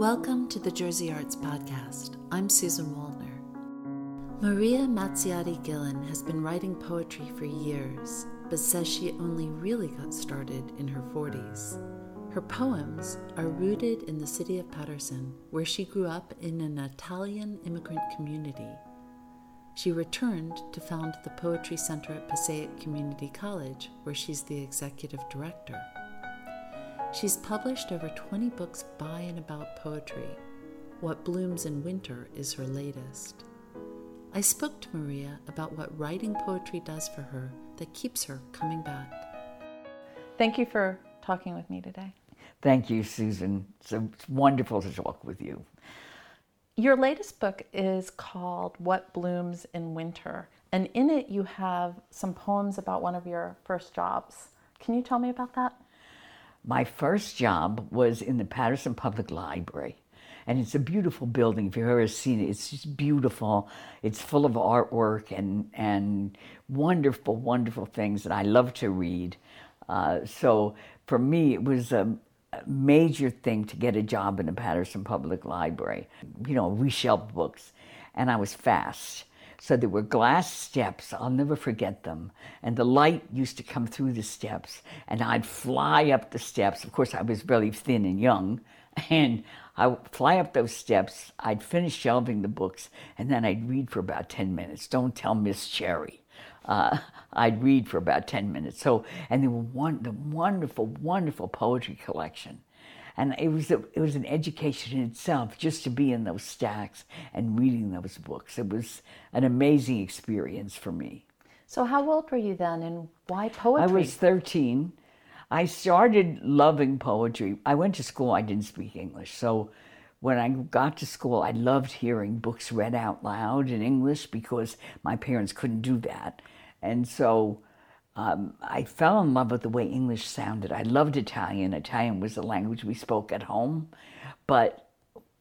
Welcome to the Jersey Arts Podcast. I'm Susan Wallner. Maria Mazziotti Gillan has been writing poetry for years, but says she only really got started in her 40s. Her poems are rooted in the city of Paterson, where she grew up in an Italian immigrant community. She returned to found the Poetry Center at Passaic Community College, where she's the executive director. She's published over 20 books by and about poetry. What Blooms in Winter is her latest. I spoke to Maria about what writing poetry does for her that keeps her coming back. Thank you for talking with me today. Thank you, Susan. It's, it's wonderful to talk with you. Your latest book is called What Blooms in Winter, and in it you have some poems about one of your first jobs. Can you tell me about that? My first job was in the Paterson Public Library. And it's a beautiful building. If you've ever seen it, it's just beautiful. It's full of artwork and, and wonderful, wonderful things that I love to read. Uh, so for me, it was a, a major thing to get a job in the Paterson Public Library. You know, we shelved books, and I was fast. So there were glass steps, I'll never forget them. And the light used to come through the steps, and I'd fly up the steps. Of course, I was really thin and young. And I would fly up those steps, I'd finish shelving the books, and then I'd read for about 10 minutes. Don't tell Miss Cherry. Uh, I'd read for about 10 minutes. So, and there were one, the wonderful, wonderful poetry collection and it was a, it was an education in itself just to be in those stacks and reading those books. It was an amazing experience for me. So how old were you then, and why poetry? I was thirteen. I started loving poetry. I went to school. I didn't speak English, so when I got to school, I loved hearing books read out loud in English because my parents couldn't do that, and so um, I fell in love with the way English sounded. I loved Italian. Italian was the language we spoke at home, but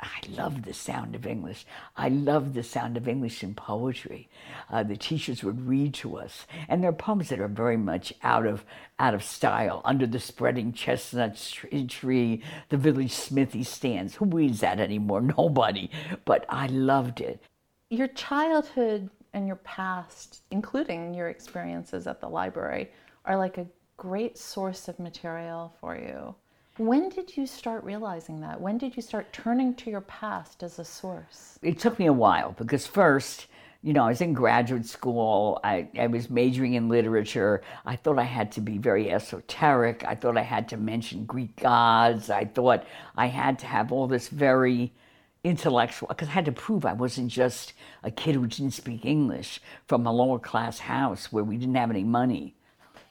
I loved the sound of English. I loved the sound of English in poetry. Uh, the teachers would read to us, and there are poems that are very much out of out of style. Under the spreading chestnut tree, the village smithy stands. Who reads that anymore? Nobody. But I loved it. Your childhood and your past, including your experiences at the library, are like a great source of material for you. When did you start realizing that? When did you start turning to your past as a source? It took me a while because first, you know, I was in graduate school. I, I was majoring in literature. I thought I had to be very esoteric. I thought I had to mention Greek gods. I thought I had to have all this very intellectual, because I had to prove I wasn't just a kid who didn't speak English from a lower class house where we didn't have any money.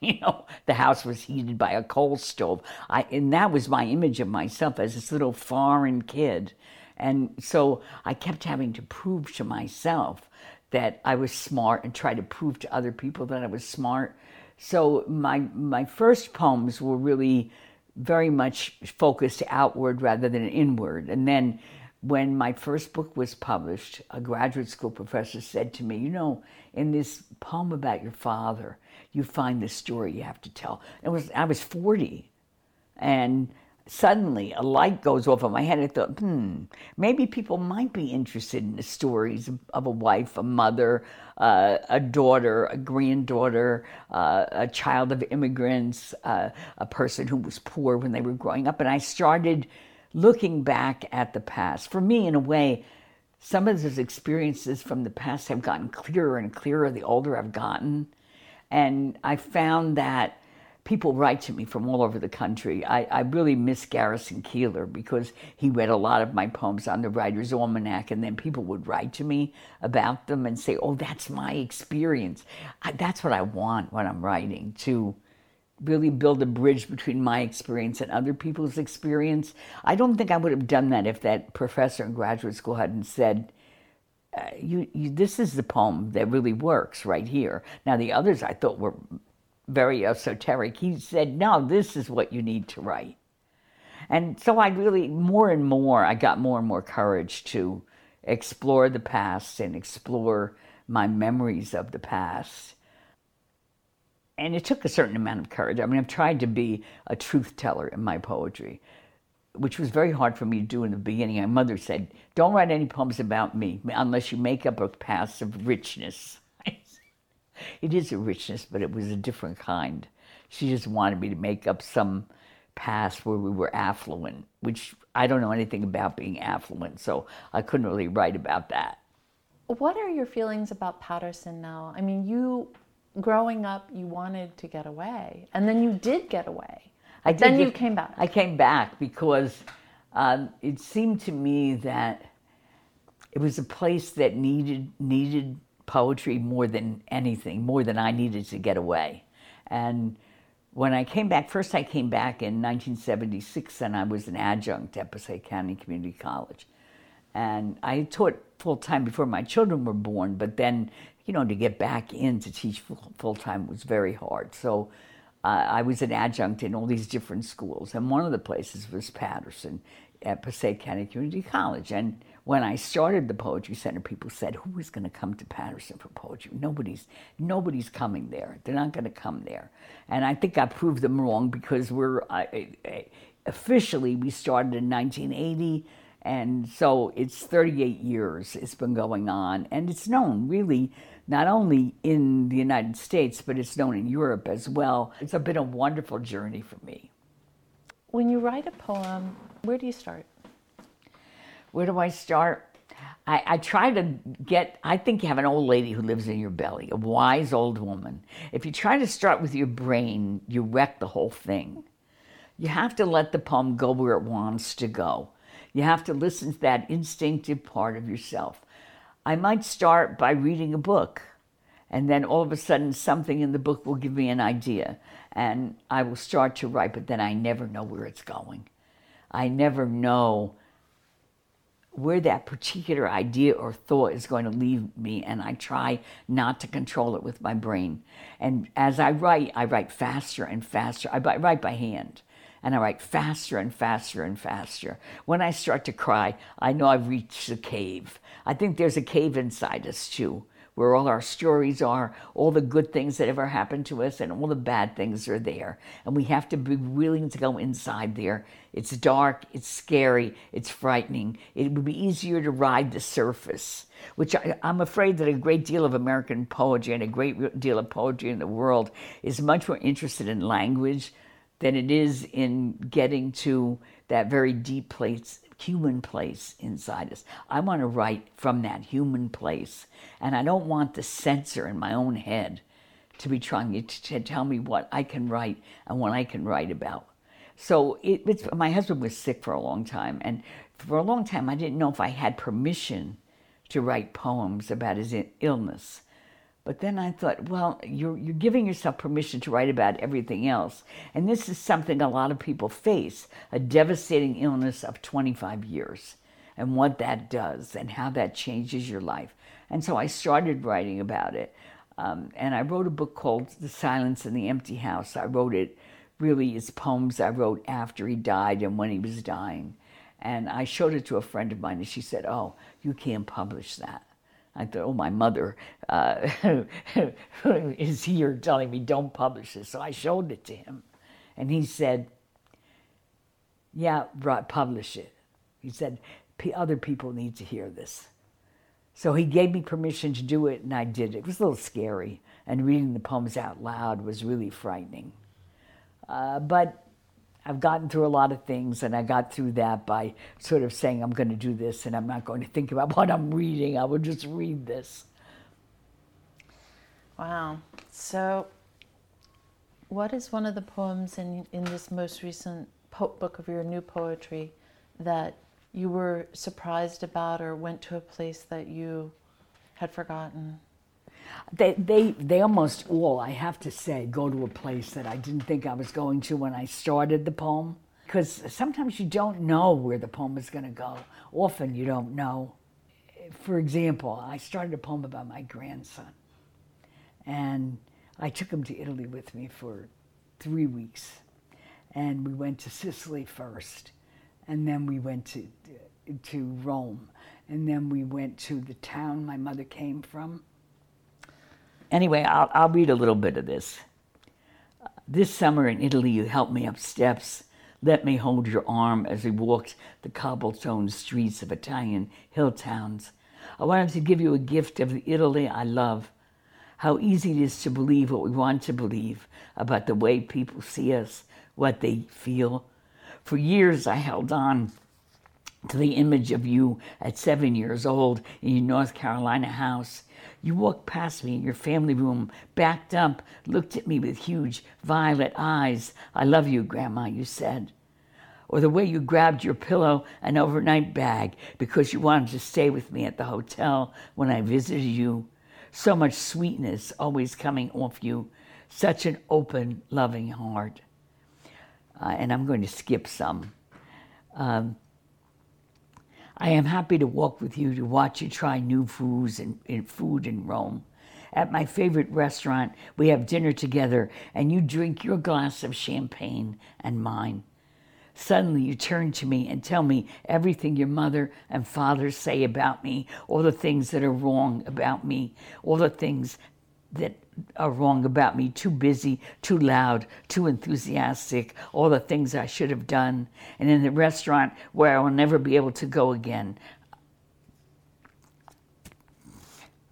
You know, the house was heated by a coal stove. I, and that was my image of myself as this little foreign kid. And so I kept having to prove to myself that I was smart and try to prove to other people that I was smart. So my my first poems were really very much focused outward rather than inward. And then when my first book was published, a graduate school professor said to me, You know, in this poem about your father, you find the story you have to tell. It was I was 40, and suddenly a light goes off in my head. I thought, hmm, maybe people might be interested in the stories of a wife, a mother, uh, a daughter, a granddaughter, uh, a child of immigrants, uh, a person who was poor when they were growing up. And I started looking back at the past. For me, in a way, some of those experiences from the past have gotten clearer and clearer the older I've gotten. And I found that people write to me from all over the country. I, I, really miss Garrison Keillor because he read a lot of my poems on the Writer's Almanac, and then people would write to me about them and say, Oh, that's my experience. I, that's what I want when I'm writing, to really build a bridge between my experience and other people's experience. I don't think I would have done that if that professor in graduate school hadn't said, uh, you, you, this is the poem that really works right here. Now, the others I thought were very esoteric. He said, no, this is what you need to write. And so I really, more and more, I got more and more courage to explore the past and explore my memories of the past and it took a certain amount of courage. I mean, I've tried to be a truth teller in my poetry. which was very hard for me to do in the beginning. My mother said, Don't write any poems about me unless you make up a past of richness. it is a richness, but it was a different kind. She just wanted me to make up some past where we were affluent, which I don't know anything about being affluent, so I couldn't really write about that. What are your feelings about Paterson now? I mean, you growing up, you wanted to get away, and then you did get away. I did then you came back. I came back because um, it seemed to me that it was a place that needed needed poetry more than anything, more than I needed to get away. And when I came back, first I came back in 1976, and I was an adjunct at Passaic County Community College. And I taught full time before my children were born, but then, you know, to get back in to teach full time was very hard. So uh, I was an adjunct in all these different schools, and one of the places was Paterson at Passaic County Community College. And when I started the Poetry Center, people said, "Who is going to come to Paterson for poetry? Nobody's, nobody's coming there. They're not going to come there." And I think I proved them wrong because we're officially we started in 1980, and so it's 38 years it's been going on, and it's known really not only in the United States, but it's known in Europe as well. It's been a wonderful journey for me. When you write a poem, where do you start? Where do I start? I, I, try to get, I think you have an old lady who lives in your belly, a wise old woman. If you try to start with your brain, you wreck the whole thing. You have to let the poem go where it wants to go. You have to listen to that instinctive part of yourself. I might start by reading a book, and then all of a sudden, something in the book will give me an idea, and I will start to write, but then I never know where it's going. I never know where that particular idea or thought is going to leave me, and I try not to control it with my brain. And as I write, I write faster and faster. I write by hand and I write faster and faster and faster. When I start to cry, I know I've reached the cave. I think there's a cave inside us too, where all our stories are, all the good things that ever happened to us, and all the bad things are there. And we have to be willing to go inside there. It's dark, it's scary, it's frightening. It would be easier to ride the surface, which I, I'm afraid that a great deal of American poetry and a great deal of poetry in the world is much more interested in language than it is in getting to that very deep place, human place inside us. I want to write from that human place. And I don't want the censor in my own head to be trying to, tell me what I can write and what I can write about. So it, my husband was sick for a long time. And for a long time, I didn't know if I had permission to write poems about his illness. But then I thought, well, you're, you're giving yourself permission to write about everything else. And this is something a lot of people face a devastating illness of 25 years and what that does and how that changes your life. And so I started writing about it. Um, and I wrote a book called The Silence in the Empty House. I wrote it really as poems I wrote after he died and when he was dying. And I showed it to a friend of mine, and she said, Oh, you can't publish that. I thought, oh, my mother uh, is here telling me don't publish this. So I showed it to him. And he said, yeah, right, publish it. He said, other people need to hear this. So he gave me permission to do it, and I did it. It was a little scary, and reading the poems out loud was really frightening. Uh, but I've gotten through a lot of things, and I got through that by sort of saying, I'm going to do this, and I'm not going to think about what I'm reading. I will just read this. Wow. So, what is one of the poems in, in this most recent po- book of your new poetry that you were surprised about or went to a place that you had forgotten? They, they, they almost all, I have to say, go to a place that I didn't think I was going to when I started the poem. Because sometimes you don't know where the poem is going to go. Often you don't know. For example, I started a poem about my grandson. And I took him to Italy with me for three weeks. And we went to Sicily first. And then we went to, to Rome. And then we went to the town my mother came from Anyway, I'll, I'll read a little bit of this. This summer in Italy, you helped me up steps, let me hold your arm as we walked the cobblestone streets of Italian hill towns. I wanted to give you a gift of the Italy I love. How easy it is to believe what we want to believe about the way people see us, what they feel. For years, I held on to the image of you at seven years old in your North Carolina house. You walked past me in your family room, backed up, looked at me with huge violet eyes. I love you, Grandma, you said. Or the way you grabbed your pillow and overnight bag because you wanted to stay with me at the hotel when I visited you. So much sweetness always coming off you. Such an open, loving heart. Uh, and I'm going to skip some. Um, I am happy to walk with you to watch you try new foods and, and food in Rome. At my favorite restaurant, we have dinner together and you drink your glass of champagne and mine. Suddenly you turn to me and tell me everything your mother and father say about me, all the things that are wrong about me, all the things that are wrong about me too busy, too loud, too enthusiastic, all the things I should have done. And in the restaurant where I will never be able to go again,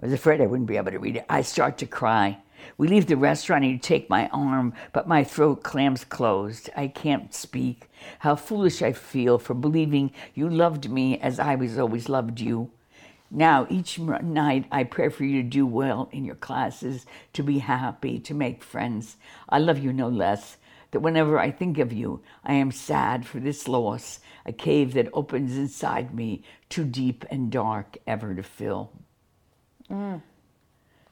I was afraid I wouldn't be able to read it. I start to cry. We leave the restaurant and you take my arm, but my throat clams closed. I can't speak. How foolish I feel for believing you loved me as I was always loved you. Now, each night, I pray for you to do well in your classes, to be happy, to make friends. I love you no less. That whenever I think of you, I am sad for this loss, a cave that opens inside me, too deep and dark ever to fill. Mm.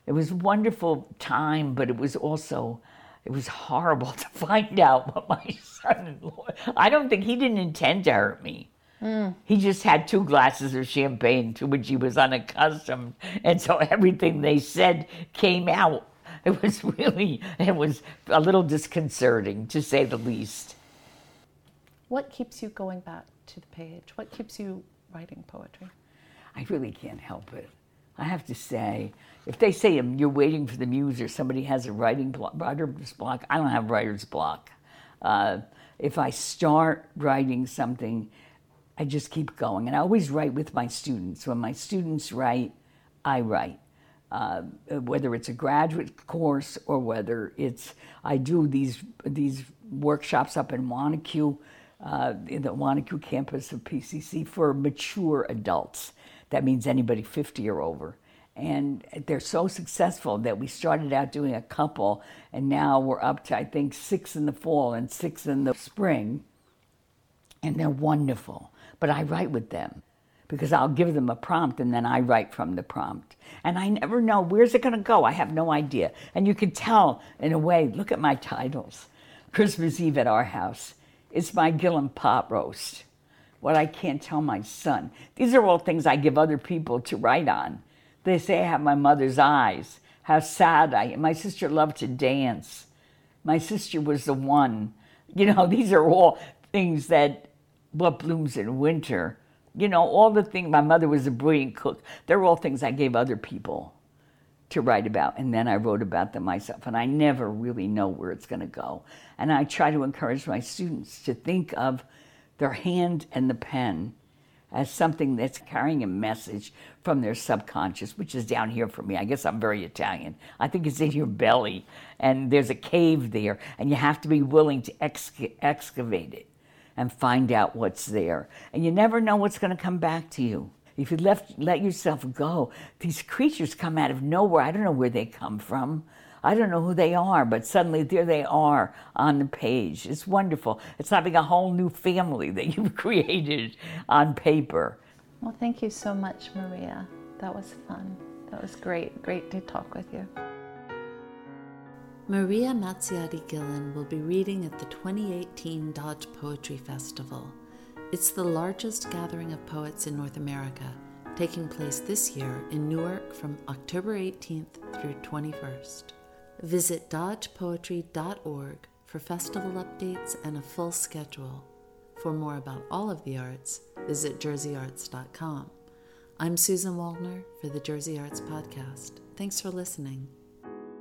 It was a wonderful time, but it was also it was horrible to find out what my son-in-law. I don't think he didn't intend to hurt me. Mm. He just had two glasses of champagne to which he was unaccustomed. And so everything they said came out. It was really, it was a little disconcerting to say the least. What keeps you going back to the page? What keeps you writing poetry? I really can't help it. I have to say, if they say you're waiting for the muse or somebody has a writing block, writer's block, I don't have writer's block. Uh, if I start writing something, I just keep going. And I always write with my students. When my students write, I write. Uh, whether it's a graduate course or whether it's I do these these workshops up in Wanaque, uh, in the Wanaque campus of PCC for mature adults. That means anybody 50 or over. And they're so successful that we started out doing a couple, and now we're up to I think six in the fall and six in the spring, and they're wonderful but I write with them because I'll give them a prompt and then I write from the prompt. And I never know where's it going to go. I have no idea. And you can tell in a way, look at my titles. Christmas Eve at our house. It's my Gillen pot roast. What I can't tell my son. These are all things I give other people to write on. They say I have my mother's eyes. How sad I am. My sister loved to dance. My sister was the one. You know, these are all things that what blooms in winter. You know, all the things, my mother was a brilliant cook. They're all things I gave other people to write about. And then I wrote about them myself. And I never really know where it's going to go. And I try to encourage my students to think of their hand and the pen as something that's carrying a message from their subconscious, which is down here for me. I guess I'm very Italian. I think it's in your belly, and there's a cave there, and you have to be willing to excavate it and find out what's there. And you never know what's going to come back to you. If you left, let yourself go, these creatures come out of nowhere. I don't know where they come from. I don't know who they are, but suddenly there they are on the page. It's wonderful. It's having a whole new family that you've created on paper. Well, thank you so much, Maria. That was fun. That was great. Great to talk with you. Maria Mazziotti Gillan will be reading at the 2018 Dodge Poetry Festival. It's the largest gathering of poets in North America, taking place this year in Newark from October 18th through 21st. Visit dodgepoetry.org for festival updates and a full schedule. For more about all of the arts, visit jerseyarts.com. I'm Susan Wallner for the Jersey Arts Podcast. Thanks for listening.